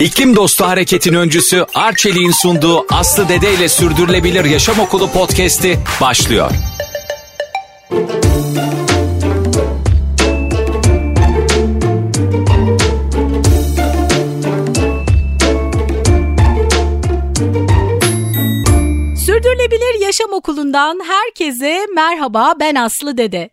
İklim Dostu Hareket'in öncüsü Arçelik'in sunduğu Aslı Dede ile Sürdürülebilir Yaşam Okulu podcast'i başlıyor. Sürdürülebilir Yaşam Okulu'ndan herkese merhaba ben Aslı Dede.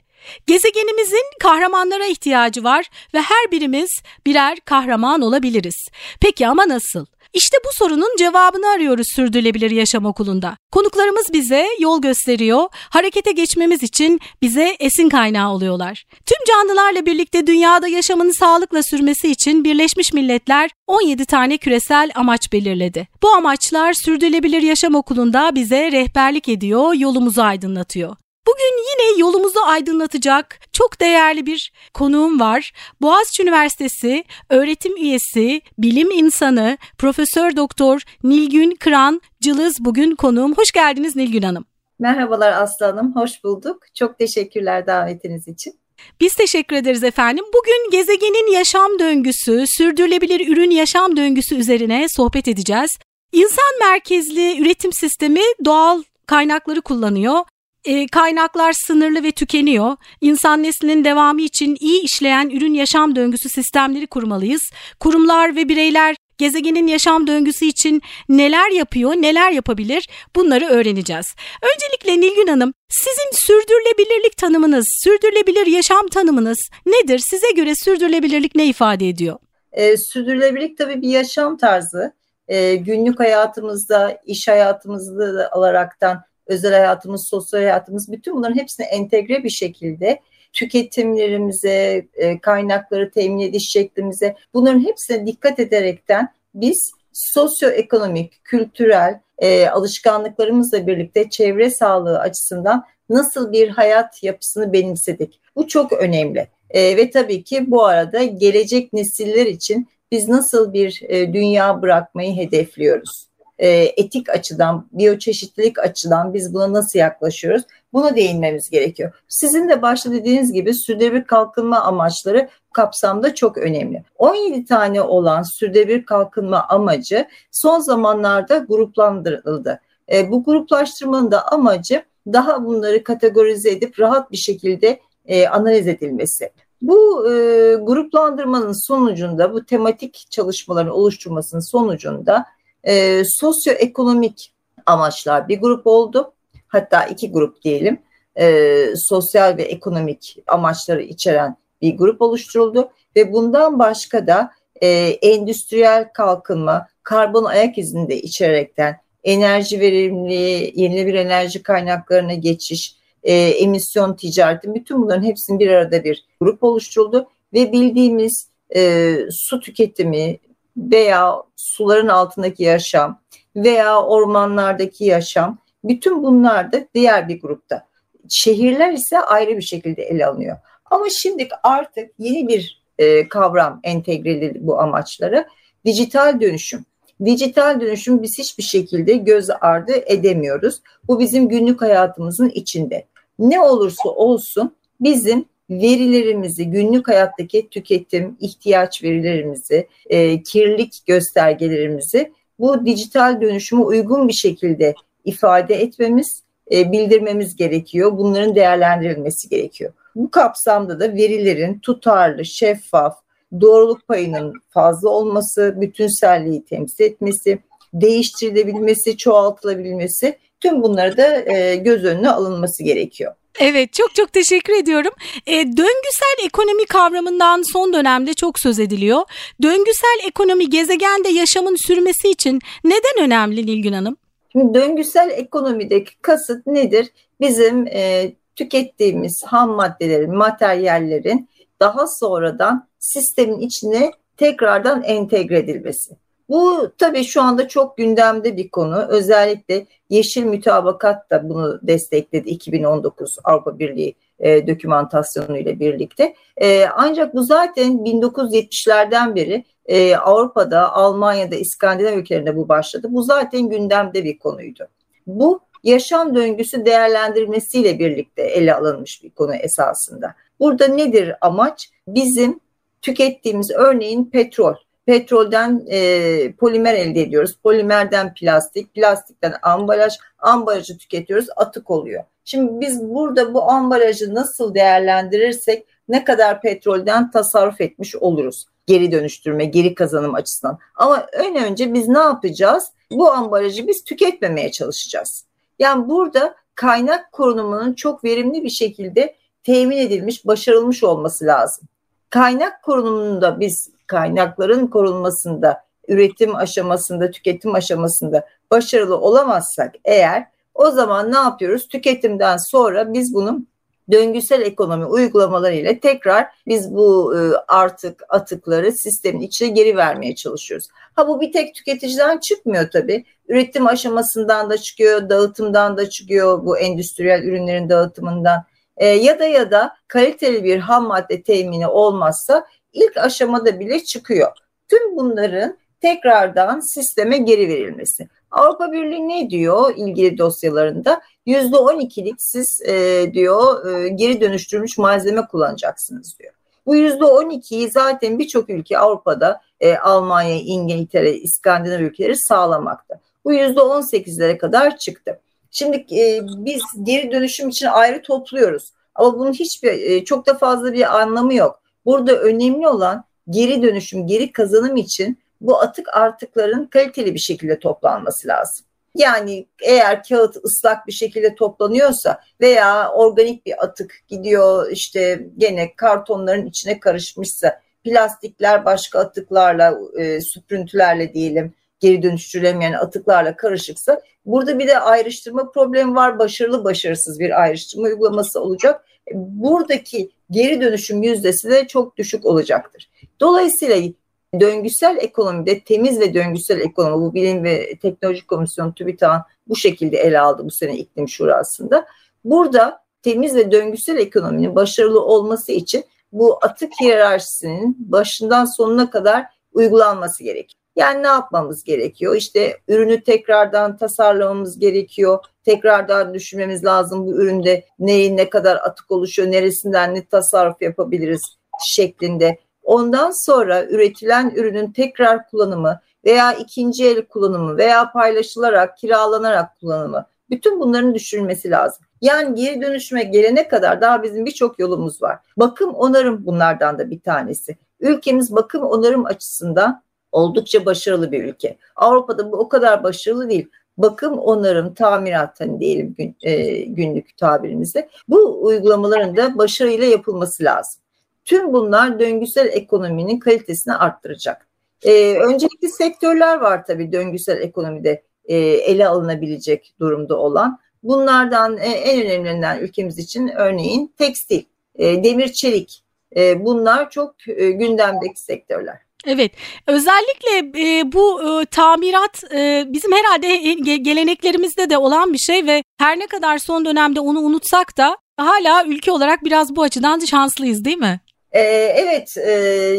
Gezegenimizin kahramanlara ihtiyacı var ve her birimiz birer kahraman olabiliriz. Peki ama nasıl? İşte bu sorunun cevabını arıyoruz Sürdürülebilir Yaşam Okulu'nda. Konuklarımız bize yol gösteriyor, harekete geçmemiz için bize esin kaynağı oluyorlar. Tüm canlılarla birlikte dünyada yaşamını sağlıkla sürmesi için Birleşmiş Milletler 17 tane küresel amaç belirledi. Bu amaçlar Sürdürülebilir Yaşam Okulu'nda bize rehberlik ediyor, yolumuzu aydınlatıyor. Bugün yine yolumuzu aydınlatacak çok değerli bir konuğum var. Boğaziçi Üniversitesi öğretim üyesi, bilim insanı, Profesör Doktor Nilgün Kıran Cılız bugün konuğum. Hoş geldiniz Nilgün Hanım. Merhabalar Aslı Hanım, hoş bulduk. Çok teşekkürler davetiniz için. Biz teşekkür ederiz efendim. Bugün gezegenin yaşam döngüsü, sürdürülebilir ürün yaşam döngüsü üzerine sohbet edeceğiz. İnsan merkezli üretim sistemi doğal kaynakları kullanıyor e, kaynaklar sınırlı ve tükeniyor. İnsan neslinin devamı için iyi işleyen ürün yaşam döngüsü sistemleri kurmalıyız. Kurumlar ve bireyler gezegenin yaşam döngüsü için neler yapıyor, neler yapabilir bunları öğreneceğiz. Öncelikle Nilgün Hanım, sizin sürdürülebilirlik tanımınız, sürdürülebilir yaşam tanımınız nedir? Size göre sürdürülebilirlik ne ifade ediyor? E, sürdürülebilirlik tabii bir yaşam tarzı. E, günlük hayatımızda, iş hayatımızda alaraktan özel hayatımız, sosyal hayatımız bütün bunların hepsini entegre bir şekilde tüketimlerimize, e, kaynakları temin ediş şeklimize bunların hepsine dikkat ederekten biz sosyoekonomik, kültürel e, alışkanlıklarımızla birlikte çevre sağlığı açısından nasıl bir hayat yapısını benimsedik. Bu çok önemli. E, ve tabii ki bu arada gelecek nesiller için biz nasıl bir e, dünya bırakmayı hedefliyoruz? E, etik açıdan, biyoçeşitlilik açıdan biz buna nasıl yaklaşıyoruz? Buna değinmemiz gerekiyor. Sizin de başta dediğiniz gibi sürdürülebilir kalkınma amaçları kapsamda çok önemli. 17 tane olan sürdürülebilir kalkınma amacı son zamanlarda gruplandırıldı. E, bu gruplaştırmanın da amacı daha bunları kategorize edip rahat bir şekilde e, analiz edilmesi. Bu e, gruplandırmanın sonucunda, bu tematik çalışmaların oluşturmasının sonucunda e, sosyoekonomik amaçlar bir grup oldu. Hatta iki grup diyelim. E, sosyal ve ekonomik amaçları içeren bir grup oluşturuldu ve bundan başka da e, endüstriyel kalkınma, karbon ayak izini de içererekten enerji verimliliği, yenilenebilir enerji kaynaklarına geçiş, e, emisyon ticareti bütün bunların hepsinin bir arada bir grup oluşturuldu ve bildiğimiz e, su tüketimi, veya suların altındaki yaşam veya ormanlardaki yaşam bütün bunlar da diğer bir grupta. Şehirler ise ayrı bir şekilde ele alınıyor. Ama şimdi artık yeni bir e, kavram entegre edildi bu amaçlara. Dijital dönüşüm. Dijital dönüşüm biz hiçbir şekilde göz ardı edemiyoruz. Bu bizim günlük hayatımızın içinde. Ne olursa olsun bizim verilerimizi, günlük hayattaki tüketim, ihtiyaç verilerimizi, e, kirlilik göstergelerimizi bu dijital dönüşüme uygun bir şekilde ifade etmemiz, e, bildirmemiz gerekiyor. Bunların değerlendirilmesi gerekiyor. Bu kapsamda da verilerin tutarlı, şeffaf, doğruluk payının fazla olması, bütünselliği temsil etmesi, değiştirilebilmesi, çoğaltılabilmesi tüm bunları da e, göz önüne alınması gerekiyor. Evet çok çok teşekkür ediyorum. E, döngüsel ekonomi kavramından son dönemde çok söz ediliyor. Döngüsel ekonomi gezegende yaşamın sürmesi için neden önemli Nilgün Hanım? Şimdi döngüsel ekonomideki kasıt nedir? Bizim e, tükettiğimiz ham maddelerin, materyallerin daha sonradan sistemin içine tekrardan entegre edilmesi. Bu tabii şu anda çok gündemde bir konu. Özellikle Yeşil Mütabakat da bunu destekledi 2019 Avrupa Birliği e, dokümantasyonu ile birlikte. E, ancak bu zaten 1970'lerden beri e, Avrupa'da, Almanya'da, İskandinav ülkelerinde bu başladı. Bu zaten gündemde bir konuydu. Bu yaşam döngüsü değerlendirmesiyle birlikte ele alınmış bir konu esasında. Burada nedir amaç? Bizim tükettiğimiz örneğin petrol Petrolden e, polimer elde ediyoruz. Polimerden plastik, plastikten ambalaj, ambalajı tüketiyoruz, atık oluyor. Şimdi biz burada bu ambalajı nasıl değerlendirirsek ne kadar petrolden tasarruf etmiş oluruz. Geri dönüştürme, geri kazanım açısından. Ama ön önce biz ne yapacağız? Bu ambalajı biz tüketmemeye çalışacağız. Yani burada kaynak korunumunun çok verimli bir şekilde temin edilmiş, başarılmış olması lazım. Kaynak korunumunda biz kaynakların korunmasında, üretim aşamasında, tüketim aşamasında başarılı olamazsak eğer o zaman ne yapıyoruz? Tüketimden sonra biz bunun döngüsel ekonomi uygulamaları ile tekrar biz bu e, artık atıkları sistemin içine geri vermeye çalışıyoruz. Ha bu bir tek tüketiciden çıkmıyor tabii. Üretim aşamasından da çıkıyor, dağıtımdan da çıkıyor bu endüstriyel ürünlerin dağıtımından. E, ya da ya da kaliteli bir ham madde temini olmazsa ilk aşamada bile çıkıyor. Tüm bunların tekrardan sisteme geri verilmesi. Avrupa Birliği ne diyor ilgili dosyalarında? %12'lik siz e, diyor e, geri dönüştürülmüş malzeme kullanacaksınız diyor. Bu %12'yi zaten birçok ülke Avrupa'da e, Almanya, İngiltere, İskandinav ülkeleri sağlamakta. Bu %18'lere kadar çıktı. Şimdi e, biz geri dönüşüm için ayrı topluyoruz. Ama bunun hiçbir e, çok da fazla bir anlamı yok. Burada önemli olan geri dönüşüm, geri kazanım için bu atık artıkların kaliteli bir şekilde toplanması lazım. Yani eğer kağıt ıslak bir şekilde toplanıyorsa veya organik bir atık gidiyor işte gene kartonların içine karışmışsa plastikler başka atıklarla e, süprüntülerle diyelim geri dönüştürülemeyen atıklarla karışıksa burada bir de ayrıştırma problemi var. Başarılı başarısız bir ayrıştırma uygulaması olacak. Buradaki geri dönüşüm yüzdesi de çok düşük olacaktır. Dolayısıyla döngüsel ekonomide temiz ve döngüsel ekonomi bu bilim ve teknoloji komisyonu TÜBİTAK'ın bu şekilde ele aldı bu sene iklim şurasında. Burada temiz ve döngüsel ekonominin başarılı olması için bu atık hiyerarşisinin başından sonuna kadar uygulanması gerekiyor. Yani ne yapmamız gerekiyor? İşte ürünü tekrardan tasarlamamız gerekiyor. Tekrardan düşünmemiz lazım bu üründe neyin ne kadar atık oluşuyor, neresinden ne tasarruf yapabiliriz şeklinde. Ondan sonra üretilen ürünün tekrar kullanımı veya ikinci el kullanımı veya paylaşılarak, kiralanarak kullanımı bütün bunların düşünülmesi lazım. Yani geri dönüşüme gelene kadar daha bizim birçok yolumuz var. Bakım onarım bunlardan da bir tanesi. Ülkemiz bakım onarım açısından oldukça başarılı bir ülke. Avrupa'da bu o kadar başarılı değil. Bakım, onarım, tamirat hani diyelim gün, e, günlük tabirimizde bu uygulamaların da başarıyla yapılması lazım. Tüm bunlar döngüsel ekonominin kalitesini arttıracak. E, öncelikli sektörler var tabii döngüsel ekonomide e, ele alınabilecek durumda olan. Bunlardan e, en önemlilerinden ülkemiz için örneğin tekstil, e, demir çelik e, bunlar çok e, gündemdeki sektörler. Evet, özellikle e, bu e, tamirat e, bizim herhalde geleneklerimizde de olan bir şey ve her ne kadar son dönemde onu unutsak da hala ülke olarak biraz bu açıdan şanslıyız değil mi? Ee, evet, e,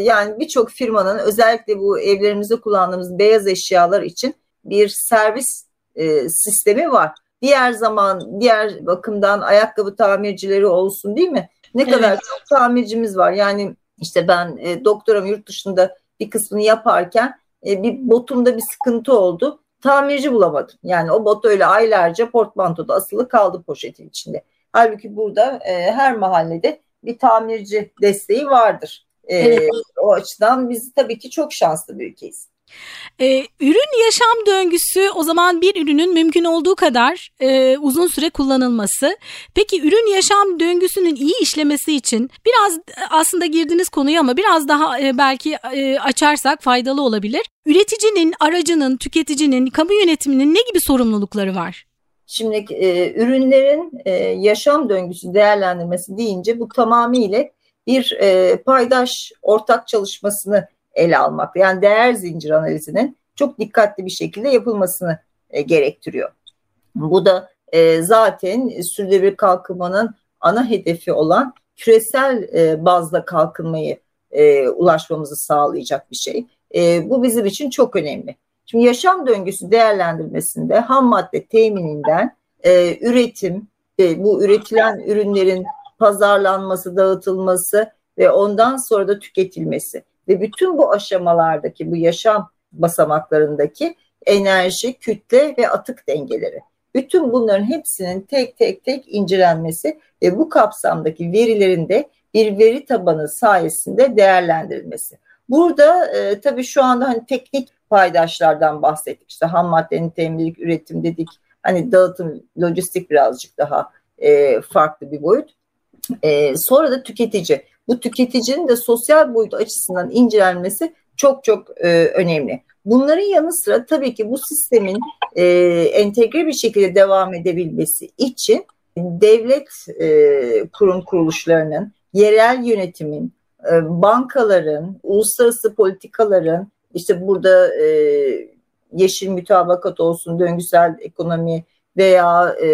yani birçok firmanın özellikle bu evlerimizde kullandığımız beyaz eşyalar için bir servis e, sistemi var. Diğer zaman, diğer bakımdan ayakkabı tamircileri olsun değil mi? Ne evet. kadar çok tamircimiz var. Yani işte ben e, doktoram yurt dışında bir kısmını yaparken e, bir botumda bir sıkıntı oldu. Tamirci bulamadım. Yani o bot öyle aylarca portmantoda asılı kaldı poşetin içinde. Halbuki burada e, her mahallede bir tamirci desteği vardır. E, evet. O açıdan biz tabii ki çok şanslı bir ülkeyiz. Ee, ürün yaşam döngüsü o zaman bir ürünün mümkün olduğu kadar e, uzun süre kullanılması. Peki ürün yaşam döngüsünün iyi işlemesi için biraz aslında girdiğiniz konuyu ama biraz daha e, belki e, açarsak faydalı olabilir. Üreticinin, aracının, tüketicinin, kamu yönetiminin ne gibi sorumlulukları var? Şimdi e, ürünlerin e, yaşam döngüsü değerlendirmesi deyince bu tamamıyla bir e, paydaş ortak çalışmasını ele almak. Yani değer zincir analizinin çok dikkatli bir şekilde yapılmasını e, gerektiriyor. Bu da e, zaten sürdürülebilir kalkınmanın ana hedefi olan küresel e, bazda kalkınmayı e, ulaşmamızı sağlayacak bir şey. E, bu bizim için çok önemli. Şimdi yaşam döngüsü değerlendirmesinde ham madde temininden e, üretim, e, bu üretilen ürünlerin pazarlanması, dağıtılması ve ondan sonra da tüketilmesi. Ve bütün bu aşamalardaki bu yaşam basamaklarındaki enerji, kütle ve atık dengeleri. Bütün bunların hepsinin tek tek tek incelenmesi ve bu kapsamdaki verilerin de bir veri tabanı sayesinde değerlendirilmesi. Burada e, tabii şu anda hani teknik paydaşlardan bahsettik. İşte ham maddenin teminlik, üretim dedik. Hani dağıtım, lojistik birazcık daha e, farklı bir boyut. E, sonra da tüketici. Bu tüketicinin de sosyal boyut açısından incelenmesi çok çok e, önemli. Bunların yanı sıra tabii ki bu sistemin e, entegre bir şekilde devam edebilmesi için devlet e, kurum kuruluşlarının, yerel yönetimin, e, bankaların, uluslararası politikaların, işte burada e, yeşil mütabakat olsun, döngüsel ekonomi veya e,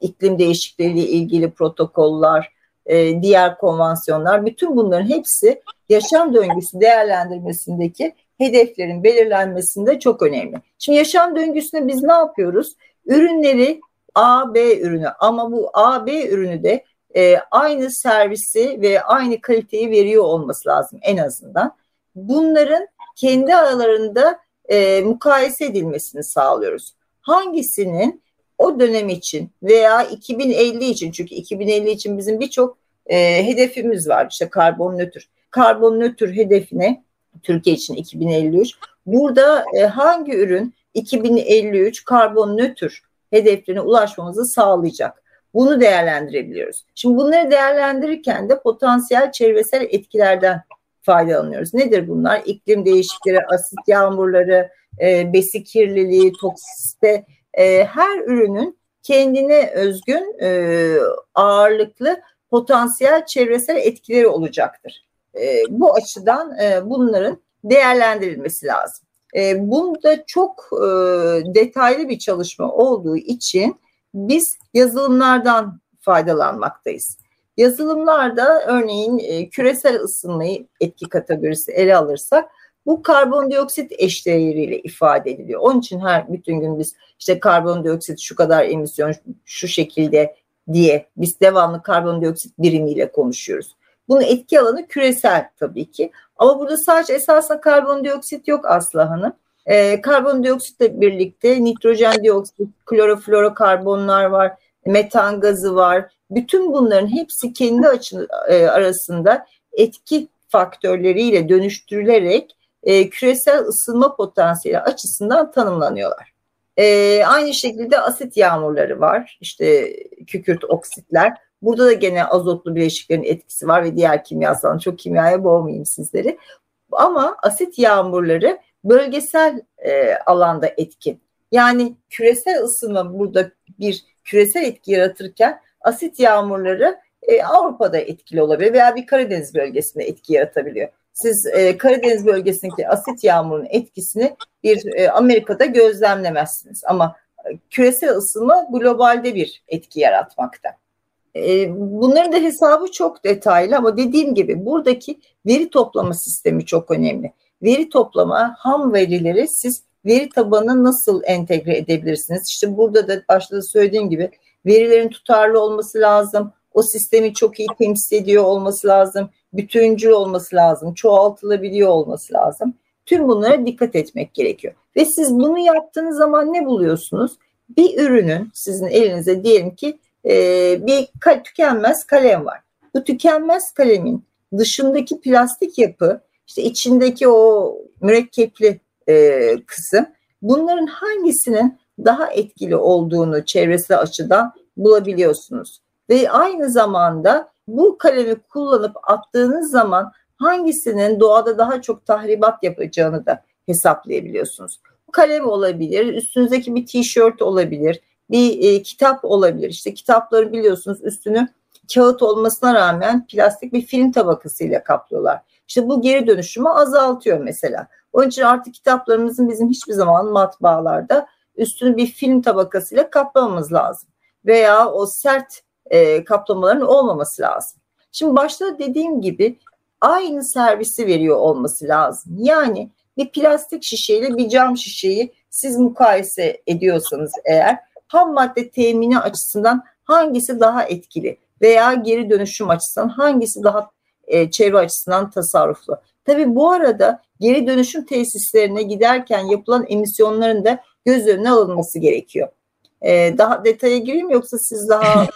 iklim değişikliği ile ilgili protokoller, e, diğer konvansiyonlar, bütün bunların hepsi yaşam döngüsü değerlendirmesindeki hedeflerin belirlenmesinde çok önemli. Şimdi yaşam döngüsünde biz ne yapıyoruz? Ürünleri A, B ürünü ama bu A, B ürünü de e, aynı servisi ve aynı kaliteyi veriyor olması lazım en azından. Bunların kendi aralarında e, mukayese edilmesini sağlıyoruz. Hangisinin o dönem için veya 2050 için çünkü 2050 için bizim birçok e, hedefimiz var işte karbon nötr. Karbon nötr hedefine Türkiye için 2053. Burada e, hangi ürün 2053 karbon nötr hedeflerine ulaşmamızı sağlayacak? Bunu değerlendirebiliyoruz. Şimdi bunları değerlendirirken de potansiyel çevresel etkilerden faydalanıyoruz. Nedir bunlar? İklim değişiklikleri, asit yağmurları, e, besi kirliliği, toksite e, her ürünün kendine özgün e, ağırlıklı potansiyel çevresel etkileri olacaktır. E, bu açıdan e, bunların değerlendirilmesi lazım. E, bunda çok e, detaylı bir çalışma olduğu için biz yazılımlardan faydalanmaktayız. Yazılımlarda örneğin e, küresel ısınmayı etki kategorisi ele alırsak bu karbondioksit eşdeğeriyle ifade ediliyor. Onun için her bütün gün biz işte karbondioksit şu kadar emisyon şu şekilde diye biz devamlı karbondioksit birimiyle konuşuyoruz. Bunun etki alanı küresel tabii ki. Ama burada sadece esasında karbondioksit yok Aslı Hanım. E, karbondioksitle birlikte nitrojen dioksit, kloroflorokarbonlar var, metan gazı var. Bütün bunların hepsi kendi açı, e, arasında etki faktörleriyle dönüştürülerek e, küresel ısınma potansiyeli açısından tanımlanıyorlar. E, aynı şekilde asit yağmurları var. İşte kükürt oksitler. Burada da gene azotlu bileşiklerin etkisi var ve diğer kimyasal çok kimyaya boğmayayım sizleri. Ama asit yağmurları bölgesel e, alanda etkin. Yani küresel ısınma burada bir küresel etki yaratırken asit yağmurları e, Avrupa'da etkili olabilir veya bir Karadeniz bölgesinde etki yaratabiliyor. Siz e, Karadeniz bölgesindeki asit yağmurun etkisini bir e, Amerika'da gözlemlemezsiniz ama e, küresel ısınma globalde bir etki yaratmakta. E, bunların da hesabı çok detaylı ama dediğim gibi buradaki veri toplama sistemi çok önemli. Veri toplama ham verileri siz veri tabanına nasıl entegre edebilirsiniz? İşte burada da başta da söylediğim gibi verilerin tutarlı olması lazım. O sistemi çok iyi temsil ediyor olması lazım. Bütüncül olması lazım. Çoğaltılabiliyor olması lazım. Tüm bunlara dikkat etmek gerekiyor. Ve siz bunu yaptığınız zaman ne buluyorsunuz? Bir ürünün sizin elinize diyelim ki e, bir tükenmez kalem var. Bu tükenmez kalemin dışındaki plastik yapı, işte içindeki o mürekkepli e, kısım, bunların hangisinin daha etkili olduğunu çevresel açıdan bulabiliyorsunuz. Ve aynı zamanda bu kalemi kullanıp attığınız zaman hangisinin doğada daha çok tahribat yapacağını da hesaplayabiliyorsunuz. Bu kalem olabilir, üstünüzdeki bir tişört olabilir, bir e, kitap olabilir. İşte kitapları biliyorsunuz üstünü kağıt olmasına rağmen plastik bir film tabakasıyla kaplıyorlar. İşte bu geri dönüşümü azaltıyor mesela. Onun için artık kitaplarımızın bizim hiçbir zaman matbaalarda üstünü bir film tabakasıyla kaplamamız lazım. Veya o sert e, kaplamaların olmaması lazım. Şimdi başta dediğim gibi aynı servisi veriyor olması lazım. Yani bir plastik şişeyle bir cam şişeyi siz mukayese ediyorsanız eğer ham madde temini açısından hangisi daha etkili veya geri dönüşüm açısından hangisi daha e, çevre açısından tasarruflu. Tabii bu arada geri dönüşüm tesislerine giderken yapılan emisyonların da göz önüne alınması gerekiyor. Ee, daha detaya gireyim yoksa siz daha...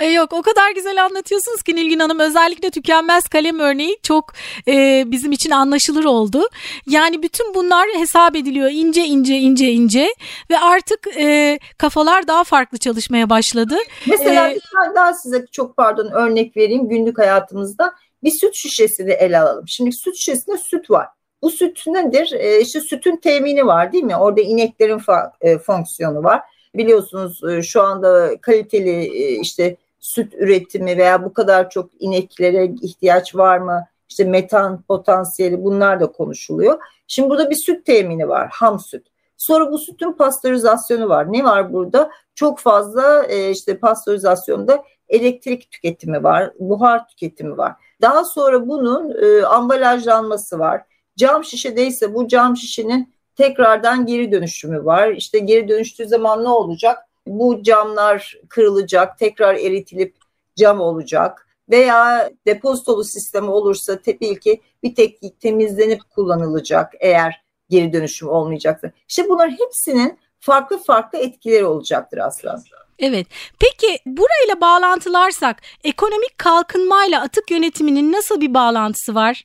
Yok o kadar güzel anlatıyorsunuz ki Nilgün Hanım özellikle tükenmez kalem örneği çok e, bizim için anlaşılır oldu. Yani bütün bunlar hesap ediliyor ince ince ince ince ve artık e, kafalar daha farklı çalışmaya başladı. Mesela ee, bir tane daha size çok pardon örnek vereyim günlük hayatımızda bir süt şişesini ele alalım. Şimdi süt şişesinde süt var. Bu süt nedir? E, işte sütün temini var değil mi? Orada ineklerin fa- e, fonksiyonu var biliyorsunuz e, şu anda kaliteli e, işte süt üretimi veya bu kadar çok ineklere ihtiyaç var mı? İşte metan potansiyeli bunlar da konuşuluyor. Şimdi burada bir süt temini var, ham süt. Sonra bu sütün pastörizasyonu var. Ne var burada? Çok fazla e, işte pastörizasyonda elektrik tüketimi var, buhar tüketimi var. Daha sonra bunun ambalajlanması var. Cam şişedeyse bu cam şişenin tekrardan geri dönüşümü var. İşte geri dönüştüğü zaman ne olacak? Bu camlar kırılacak, tekrar eritilip cam olacak veya depozitolu sistemi olursa tabii ki bir tek temizlenip kullanılacak eğer geri dönüşüm olmayacaksa. İşte bunların hepsinin farklı farklı etkileri olacaktır aslında. Evet. Peki burayla bağlantılarsak ekonomik kalkınmayla atık yönetiminin nasıl bir bağlantısı var?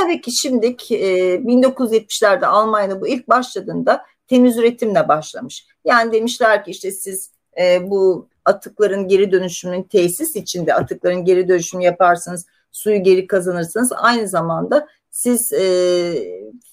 Tabii ki şimdi e, 1970'lerde Almanya'da bu ilk başladığında temiz üretimle başlamış. Yani demişler ki işte siz e, bu atıkların geri dönüşümünün tesis içinde atıkların geri dönüşümü yaparsınız, suyu geri kazanırsınız. Aynı zamanda siz e,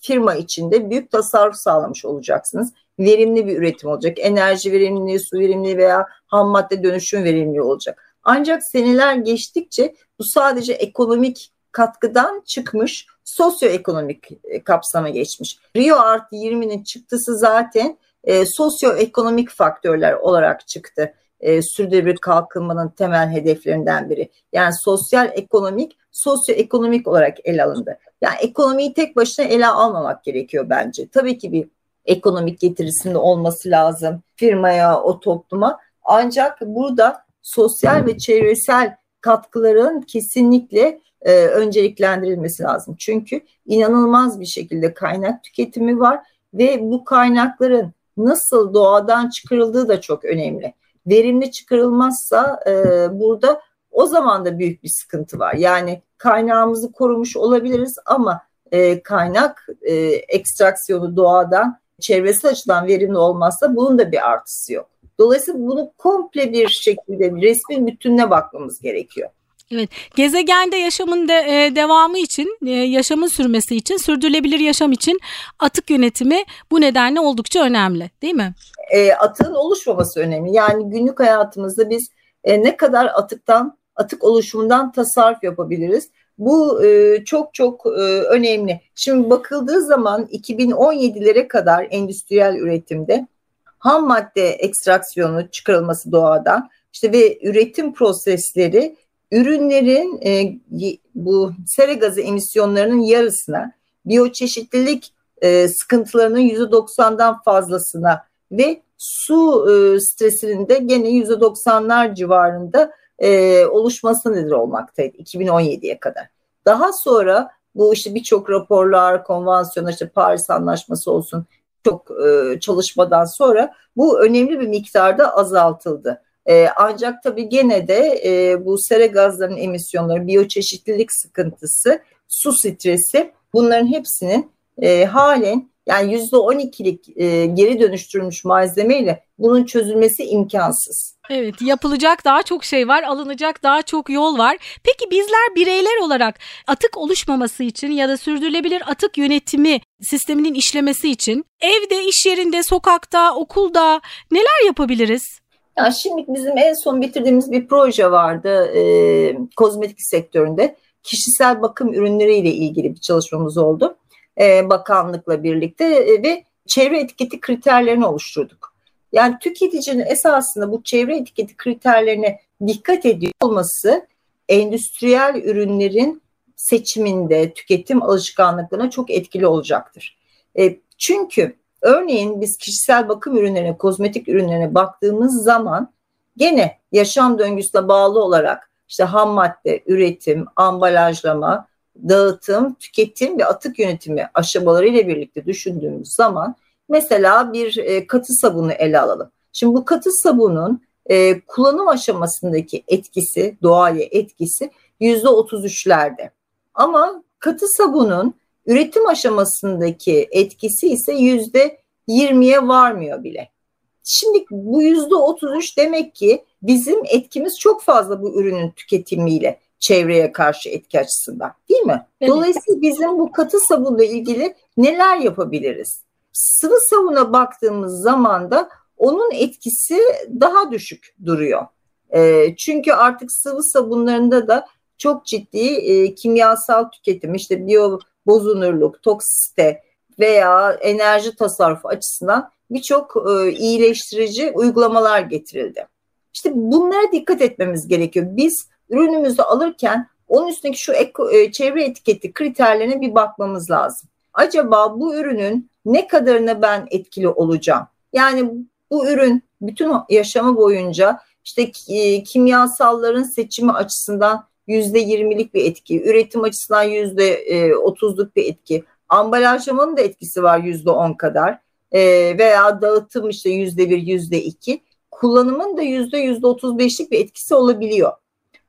firma içinde büyük tasarruf sağlamış olacaksınız. Verimli bir üretim olacak. Enerji verimliliği, su verimliliği veya ham madde dönüşüm verimliliği olacak. Ancak seneler geçtikçe bu sadece ekonomik katkıdan çıkmış sosyoekonomik e, kapsama geçmiş. Rio artı 20'nin çıktısı zaten e, sosyoekonomik faktörler olarak çıktı. E, sürdürülebilir kalkınmanın temel hedeflerinden biri. Yani sosyal ekonomik, sosyoekonomik olarak ele alındı. Yani ekonomiyi tek başına ele almamak gerekiyor bence. Tabii ki bir ekonomik getirisinde olması lazım firmaya, o topluma. Ancak burada sosyal ve çevresel katkıların kesinlikle e, önceliklendirilmesi lazım. Çünkü inanılmaz bir şekilde kaynak tüketimi var ve bu kaynakların nasıl doğadan çıkarıldığı da çok önemli. Verimli çıkarılmazsa e, burada o zaman da büyük bir sıkıntı var. Yani kaynağımızı korumuş olabiliriz ama e, kaynak e, ekstraksiyonu doğadan çevresel açıdan verimli olmazsa bunun da bir artısı yok. Dolayısıyla bunu komple bir şekilde resmin bütününe bakmamız gerekiyor. Evet, gezegende yaşamın de, e, devamı için, e, yaşamın sürmesi için, sürdürülebilir yaşam için atık yönetimi bu nedenle oldukça önemli, değil mi? E, atığın oluşmaması önemli. Yani günlük hayatımızda biz e, ne kadar atıktan, atık oluşumundan tasarruf yapabiliriz? Bu e, çok çok e, önemli. Şimdi bakıldığı zaman 2017'lere kadar endüstriyel üretimde ham madde ekstraksiyonu çıkarılması doğadan işte ve üretim prosesleri ürünlerin e, bu sera gazı emisyonlarının yarısına, biyoçeşitlilik e, sıkıntılarının %90'dan fazlasına ve su e, stresinin de gene %90'lar civarında e, oluşması nedir olmaktaydı 2017'ye kadar. Daha sonra bu işte birçok raporlar, konvansiyonlar, işte Paris Anlaşması olsun çok e, çalışmadan sonra bu önemli bir miktarda azaltıldı. E, ancak tabii gene de e, bu sera gazlarının emisyonları, biyoçeşitlilik sıkıntısı, su stresi bunların hepsinin e, halen yani yüzde on ikilik e, geri dönüştürülmüş malzemeyle bunun çözülmesi imkansız. Evet yapılacak daha çok şey var alınacak daha çok yol var. Peki bizler bireyler olarak atık oluşmaması için ya da sürdürülebilir atık yönetimi sisteminin işlemesi için evde, iş yerinde, sokakta, okulda neler yapabiliriz? Yani şimdi bizim en son bitirdiğimiz bir proje vardı e, kozmetik sektöründe. Kişisel bakım ürünleriyle ilgili bir çalışmamız oldu. E, bakanlıkla birlikte e, ve çevre etiketi kriterlerini oluşturduk. Yani tüketicinin esasında bu çevre etiketi kriterlerine dikkat ediyor olması endüstriyel ürünlerin seçiminde, tüketim alışkanlıklarına çok etkili olacaktır. E, çünkü Örneğin biz kişisel bakım ürünlerine, kozmetik ürünlerine baktığımız zaman gene yaşam döngüsüne bağlı olarak işte ham madde, üretim, ambalajlama, dağıtım, tüketim ve atık yönetimi aşamaları ile birlikte düşündüğümüz zaman mesela bir e, katı sabunu ele alalım. Şimdi bu katı sabunun e, kullanım aşamasındaki etkisi, doğaya etkisi yüzde otuz üçlerde. Ama katı sabunun üretim aşamasındaki etkisi ise yüzde yirmiye varmıyor bile. Şimdi bu yüzde otuz üç demek ki bizim etkimiz çok fazla bu ürünün tüketimiyle çevreye karşı etki açısından değil mi? Evet. Dolayısıyla bizim bu katı sabunla ilgili neler yapabiliriz? Sıvı sabuna baktığımız zaman da onun etkisi daha düşük duruyor. E, çünkü artık sıvı sabunlarında da çok ciddi e, kimyasal tüketim işte biyo bozunurluk, toksite veya enerji tasarrufu açısından birçok e, iyileştirici uygulamalar getirildi. İşte bunlara dikkat etmemiz gerekiyor. Biz ürünümüzü alırken onun üstündeki şu eko, e, çevre etiketi kriterlerine bir bakmamız lazım. Acaba bu ürünün ne kadarına ben etkili olacağım? Yani bu ürün bütün yaşamı boyunca işte e, kimyasalların seçimi açısından yüzde yirmilik bir etki, üretim açısından yüzde e, otuzluk bir etki, ambalajlamanın da etkisi var yüzde on kadar e, veya dağıtım işte yüzde bir, yüzde iki, kullanımın da yüzde yüzde otuz beşlik bir etkisi olabiliyor.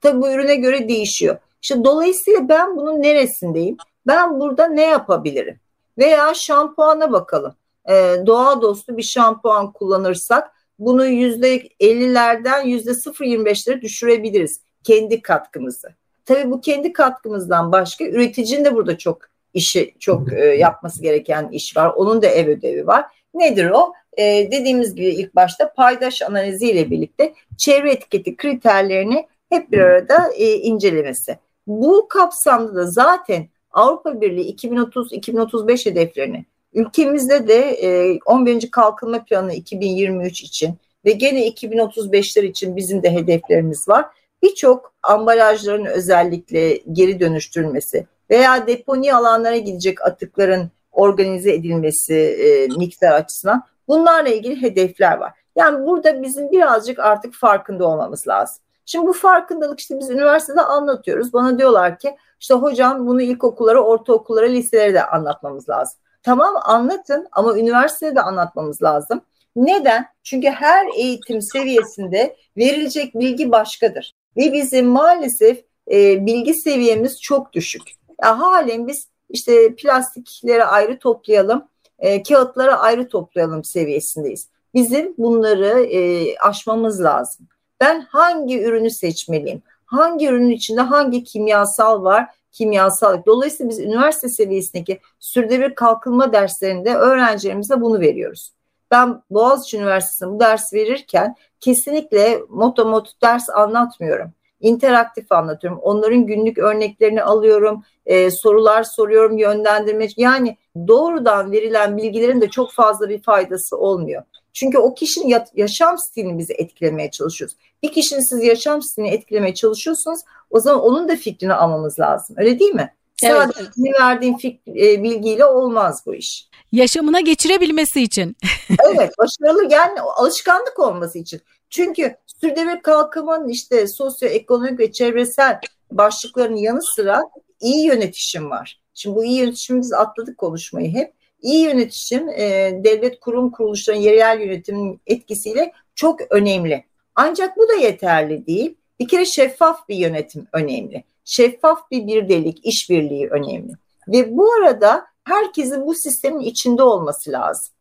Tabii bu ürüne göre değişiyor. İşte dolayısıyla ben bunun neresindeyim? Ben burada ne yapabilirim? Veya şampuana bakalım. Ee, doğa dostu bir şampuan kullanırsak bunu yüzde 50'lerden yüzde 0.25'lere düşürebiliriz kendi katkımızı. Tabii bu kendi katkımızdan başka üreticinin de burada çok işi çok e, yapması gereken iş var. Onun da ev ödevi var. Nedir o? E, dediğimiz gibi ilk başta paydaş analizi ile birlikte çevre etiketi kriterlerini hep bir arada e, incelemesi. Bu kapsamda da zaten Avrupa Birliği 2030-2035 hedeflerini ülkemizde de e, 11. Kalkınma Planı 2023 için ve gene 2035'ler için bizim de hedeflerimiz var. Birçok ambalajların özellikle geri dönüştürülmesi veya deponi alanlara gidecek atıkların organize edilmesi e, miktar açısından bunlarla ilgili hedefler var. Yani burada bizim birazcık artık farkında olmamız lazım. Şimdi bu farkındalık işte biz üniversitede anlatıyoruz. Bana diyorlar ki işte hocam bunu ilkokullara, ortaokullara, liselere de anlatmamız lazım. Tamam anlatın ama üniversitede de anlatmamız lazım. Neden? Çünkü her eğitim seviyesinde verilecek bilgi başkadır. Ve bizim maalesef e, bilgi seviyemiz çok düşük. Ya, halen biz işte plastikleri ayrı toplayalım, e, kağıtları ayrı toplayalım seviyesindeyiz. Bizim bunları e, aşmamız lazım. Ben hangi ürünü seçmeliyim? Hangi ürünün içinde hangi kimyasal var? Kimyasal. Dolayısıyla biz üniversite seviyesindeki sürdürülebilir kalkınma derslerinde öğrencilerimize bunu veriyoruz. Ben Boğaziçi Üniversitesi'nde bu ders verirken kesinlikle motomot ders anlatmıyorum. İnteraktif anlatıyorum. Onların günlük örneklerini alıyorum, e, sorular soruyorum, yönlendirme. Yani doğrudan verilen bilgilerin de çok fazla bir faydası olmuyor. Çünkü o kişinin yaşam stilini bizi etkilemeye çalışıyoruz. Bir kişinin siz yaşam stilini etkilemeye çalışıyorsunuz o zaman onun da fikrini almamız lazım. Öyle değil mi? Evet. Sadece verdiğin fikri, e, bilgiyle olmaz bu iş. Yaşamına geçirebilmesi için. evet başarılı yani alışkanlık olması için. Çünkü sürdürülebilir kalkınmanın işte sosyoekonomik ve çevresel başlıklarının yanı sıra iyi yönetişim var. Şimdi bu iyi yönetişimi biz atladık konuşmayı hep. İyi yönetişim e, devlet kurum kuruluşların yerel yönetimin etkisiyle çok önemli. Ancak bu da yeterli değil. Bir kere şeffaf bir yönetim önemli. Şeffaf bir birdelik, işbirliği önemli. Ve bu arada herkesin bu sistemin içinde olması lazım.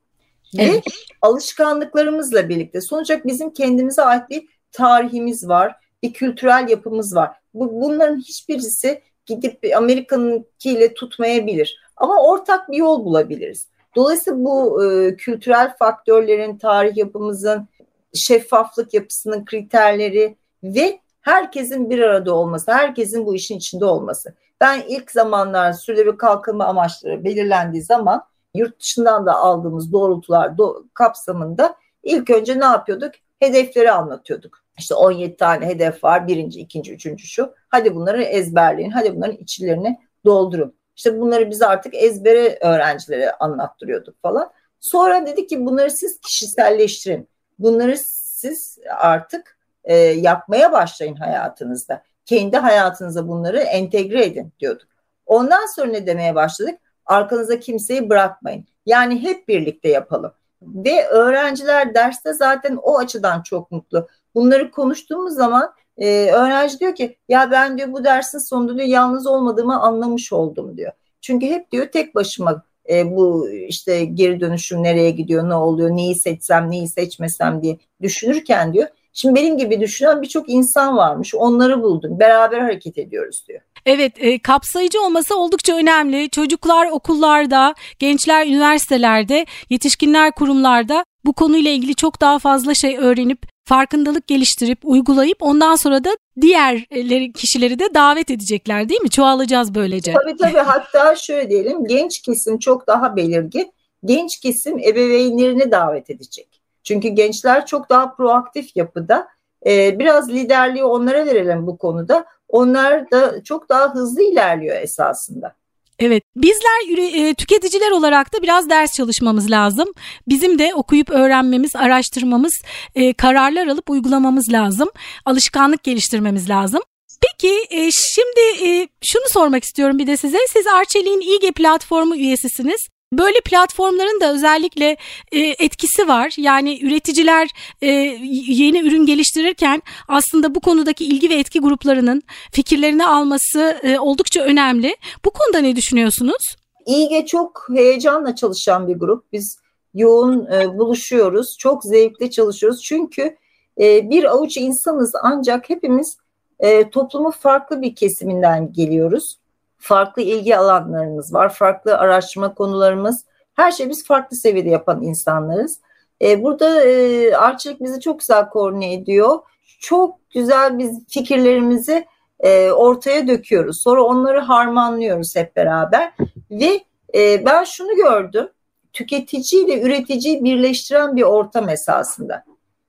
Evet. Ve alışkanlıklarımızla birlikte sonuç olarak bizim kendimize ait bir tarihimiz var, bir kültürel yapımız var. Bu, bunların hiçbirisi gidip Amerika'nınkiyle tutmayabilir. Ama ortak bir yol bulabiliriz. Dolayısıyla bu e, kültürel faktörlerin, tarih yapımızın, şeffaflık yapısının kriterleri ve herkesin bir arada olması, herkesin bu işin içinde olması. Ben ilk zamanlar sürdürülebilir kalkınma amaçları belirlendiği zaman yurt dışından da aldığımız doğrultular do kapsamında ilk önce ne yapıyorduk? Hedefleri anlatıyorduk. İşte 17 tane hedef var. Birinci, ikinci, üçüncü şu. Hadi bunları ezberleyin. Hadi bunların içlerini doldurun. İşte bunları biz artık ezbere öğrencilere anlattırıyorduk falan. Sonra dedik ki bunları siz kişiselleştirin. Bunları siz artık e, yapmaya başlayın hayatınızda. Kendi hayatınıza bunları entegre edin diyorduk. Ondan sonra ne demeye başladık? Arkanıza kimseyi bırakmayın. Yani hep birlikte yapalım. Ve öğrenciler derste zaten o açıdan çok mutlu. Bunları konuştuğumuz zaman e, öğrenci diyor ki ya ben diyor bu dersin sonunda diyor yalnız olmadığımı anlamış oldum diyor. Çünkü hep diyor tek başıma e, bu işte geri dönüşüm nereye gidiyor, ne oluyor, neyi seçsem, neyi seçmesem diye düşünürken diyor. Şimdi benim gibi düşünen birçok insan varmış. Onları buldum. Beraber hareket ediyoruz diyor. Evet e, kapsayıcı olması oldukça önemli. Çocuklar okullarda, gençler üniversitelerde, yetişkinler kurumlarda bu konuyla ilgili çok daha fazla şey öğrenip farkındalık geliştirip uygulayıp ondan sonra da diğer kişileri de davet edecekler değil mi? Çoğalacağız böylece. Tabii tabii hatta şöyle diyelim genç kesim çok daha belirgin. Genç kesim ebeveynlerini davet edecek. Çünkü gençler çok daha proaktif yapıda. Ee, biraz liderliği onlara verelim bu konuda. Onlar da çok daha hızlı ilerliyor esasında. Evet bizler e, tüketiciler olarak da biraz ders çalışmamız lazım. Bizim de okuyup öğrenmemiz, araştırmamız, e, kararlar alıp uygulamamız lazım. Alışkanlık geliştirmemiz lazım. Peki e, şimdi şunu sormak istiyorum bir de size. Siz Arçelik'in İGE platformu üyesisiniz. Böyle platformların da özellikle e, etkisi var. Yani üreticiler e, yeni ürün geliştirirken aslında bu konudaki ilgi ve etki gruplarının fikirlerini alması e, oldukça önemli. Bu konuda ne düşünüyorsunuz? İlge çok heyecanla çalışan bir grup. Biz yoğun e, buluşuyoruz. Çok zevkle çalışıyoruz. Çünkü e, bir avuç insanız ancak hepimiz e, toplumun farklı bir kesiminden geliyoruz farklı ilgi alanlarımız var, farklı araştırma konularımız. Her şey biz farklı seviyede yapan insanlarız. E, burada e, Arçelik bizi çok güzel koordine ediyor. Çok güzel biz fikirlerimizi e, ortaya döküyoruz. Sonra onları harmanlıyoruz hep beraber. Ve e, ben şunu gördüm. Tüketici ile üreticiyi birleştiren bir ortam esasında.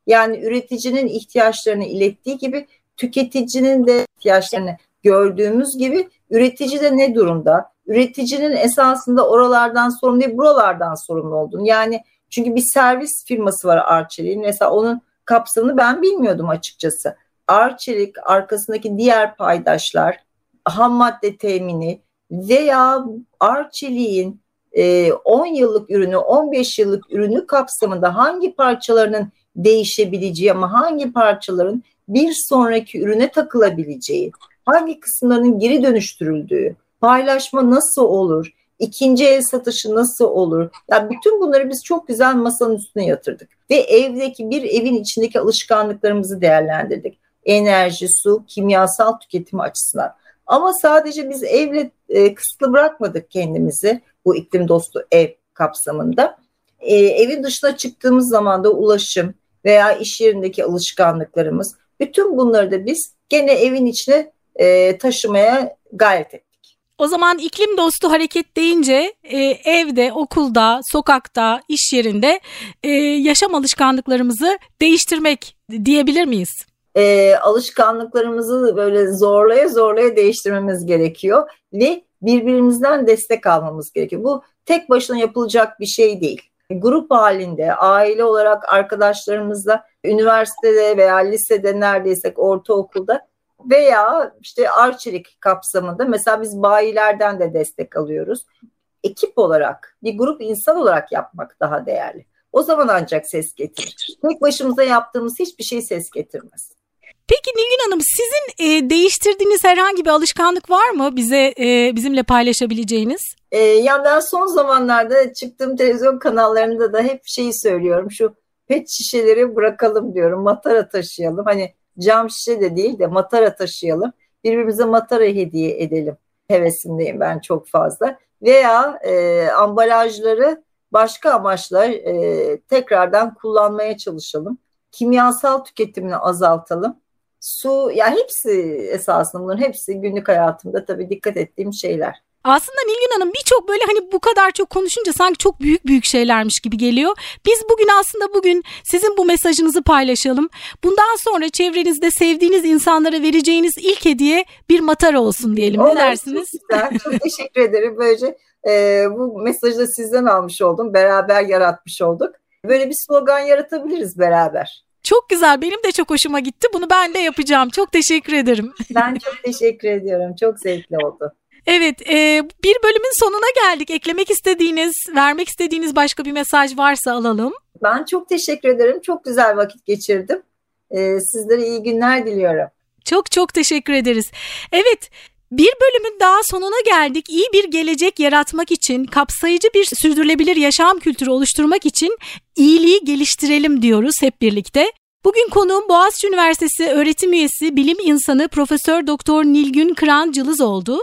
Yani üreticinin ihtiyaçlarını ilettiği gibi tüketicinin de ihtiyaçlarını gördüğümüz gibi üretici de ne durumda? Üreticinin esasında oralardan sorumlu değil, buralardan sorumlu olduğunu. Yani çünkü bir servis firması var Arçelik'in. Mesela onun kapsamını ben bilmiyordum açıkçası. Arçelik arkasındaki diğer paydaşlar, ham madde temini veya Arçelik'in 10 e, yıllık ürünü, 15 yıllık ürünü kapsamında hangi parçalarının değişebileceği ama hangi parçaların bir sonraki ürüne takılabileceği, hangi kısımlarının geri dönüştürüldüğü, paylaşma nasıl olur, ikinci el satışı nasıl olur? Yani bütün bunları biz çok güzel masanın üstüne yatırdık. Ve evdeki bir evin içindeki alışkanlıklarımızı değerlendirdik. Enerji, su, kimyasal tüketimi açısından. Ama sadece biz evle e, kısıtlı bırakmadık kendimizi bu iklim dostu ev kapsamında. E, evin dışına çıktığımız zaman da ulaşım veya iş yerindeki alışkanlıklarımız bütün bunları da biz gene evin içine e, taşımaya gayret ettik. O zaman iklim dostu hareket deyince e, evde, okulda, sokakta, iş yerinde e, yaşam alışkanlıklarımızı değiştirmek diyebilir miyiz? E, alışkanlıklarımızı böyle zorlaya zorlaya değiştirmemiz gerekiyor ve birbirimizden destek almamız gerekiyor. Bu tek başına yapılacak bir şey değil. Grup halinde, aile olarak arkadaşlarımızla, üniversitede veya lisede neredeysek ortaokulda veya işte arçelik kapsamında mesela biz bayilerden de destek alıyoruz. Ekip olarak, bir grup insan olarak yapmak daha değerli. O zaman ancak ses getirir. Tek başımıza yaptığımız hiçbir şey ses getirmez. Peki Nilgün Hanım sizin e, değiştirdiğiniz herhangi bir alışkanlık var mı bize e, bizimle paylaşabileceğiniz? E, yani ben son zamanlarda çıktığım televizyon kanallarında da hep şeyi söylüyorum. Şu pet şişeleri bırakalım diyorum. Matara taşıyalım. Hani cam şişe de değil de matara taşıyalım. Birbirimize matara hediye edelim. Hevesindeyim ben çok fazla. Veya e, ambalajları başka amaçla e, tekrardan kullanmaya çalışalım. Kimyasal tüketimini azaltalım. Su, ya yani hepsi esasında bunların hepsi günlük hayatımda tabii dikkat ettiğim şeyler. Aslında Nilgün Hanım birçok böyle hani bu kadar çok konuşunca sanki çok büyük büyük şeylermiş gibi geliyor. Biz bugün aslında bugün sizin bu mesajınızı paylaşalım. Bundan sonra çevrenizde sevdiğiniz insanlara vereceğiniz ilk hediye bir matara olsun diyelim. Ne dersiniz? Çok, güzel, çok teşekkür ederim. Böylece e, bu mesajı da sizden almış oldum. Beraber yaratmış olduk. Böyle bir slogan yaratabiliriz beraber. Çok güzel. Benim de çok hoşuma gitti. Bunu ben de yapacağım. Çok teşekkür ederim. Ben çok teşekkür ediyorum. Çok zevkli oldu. Evet, e, bir bölümün sonuna geldik. Eklemek istediğiniz, vermek istediğiniz başka bir mesaj varsa alalım. Ben çok teşekkür ederim. Çok güzel vakit geçirdim. E, sizlere iyi günler diliyorum. Çok çok teşekkür ederiz. Evet, bir bölümün daha sonuna geldik. İyi bir gelecek yaratmak için, kapsayıcı bir sürdürülebilir yaşam kültürü oluşturmak için iyiliği geliştirelim diyoruz hep birlikte. Bugün konuğum Boğaziçi Üniversitesi öğretim üyesi, bilim insanı Profesör Doktor Nilgün Kıran Cılız oldu.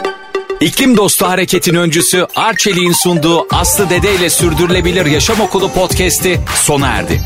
İklim Dostu Hareket'in öncüsü Arçelik'in sunduğu Aslı Dede ile Sürdürülebilir Yaşam Okulu podcast'i sona erdi.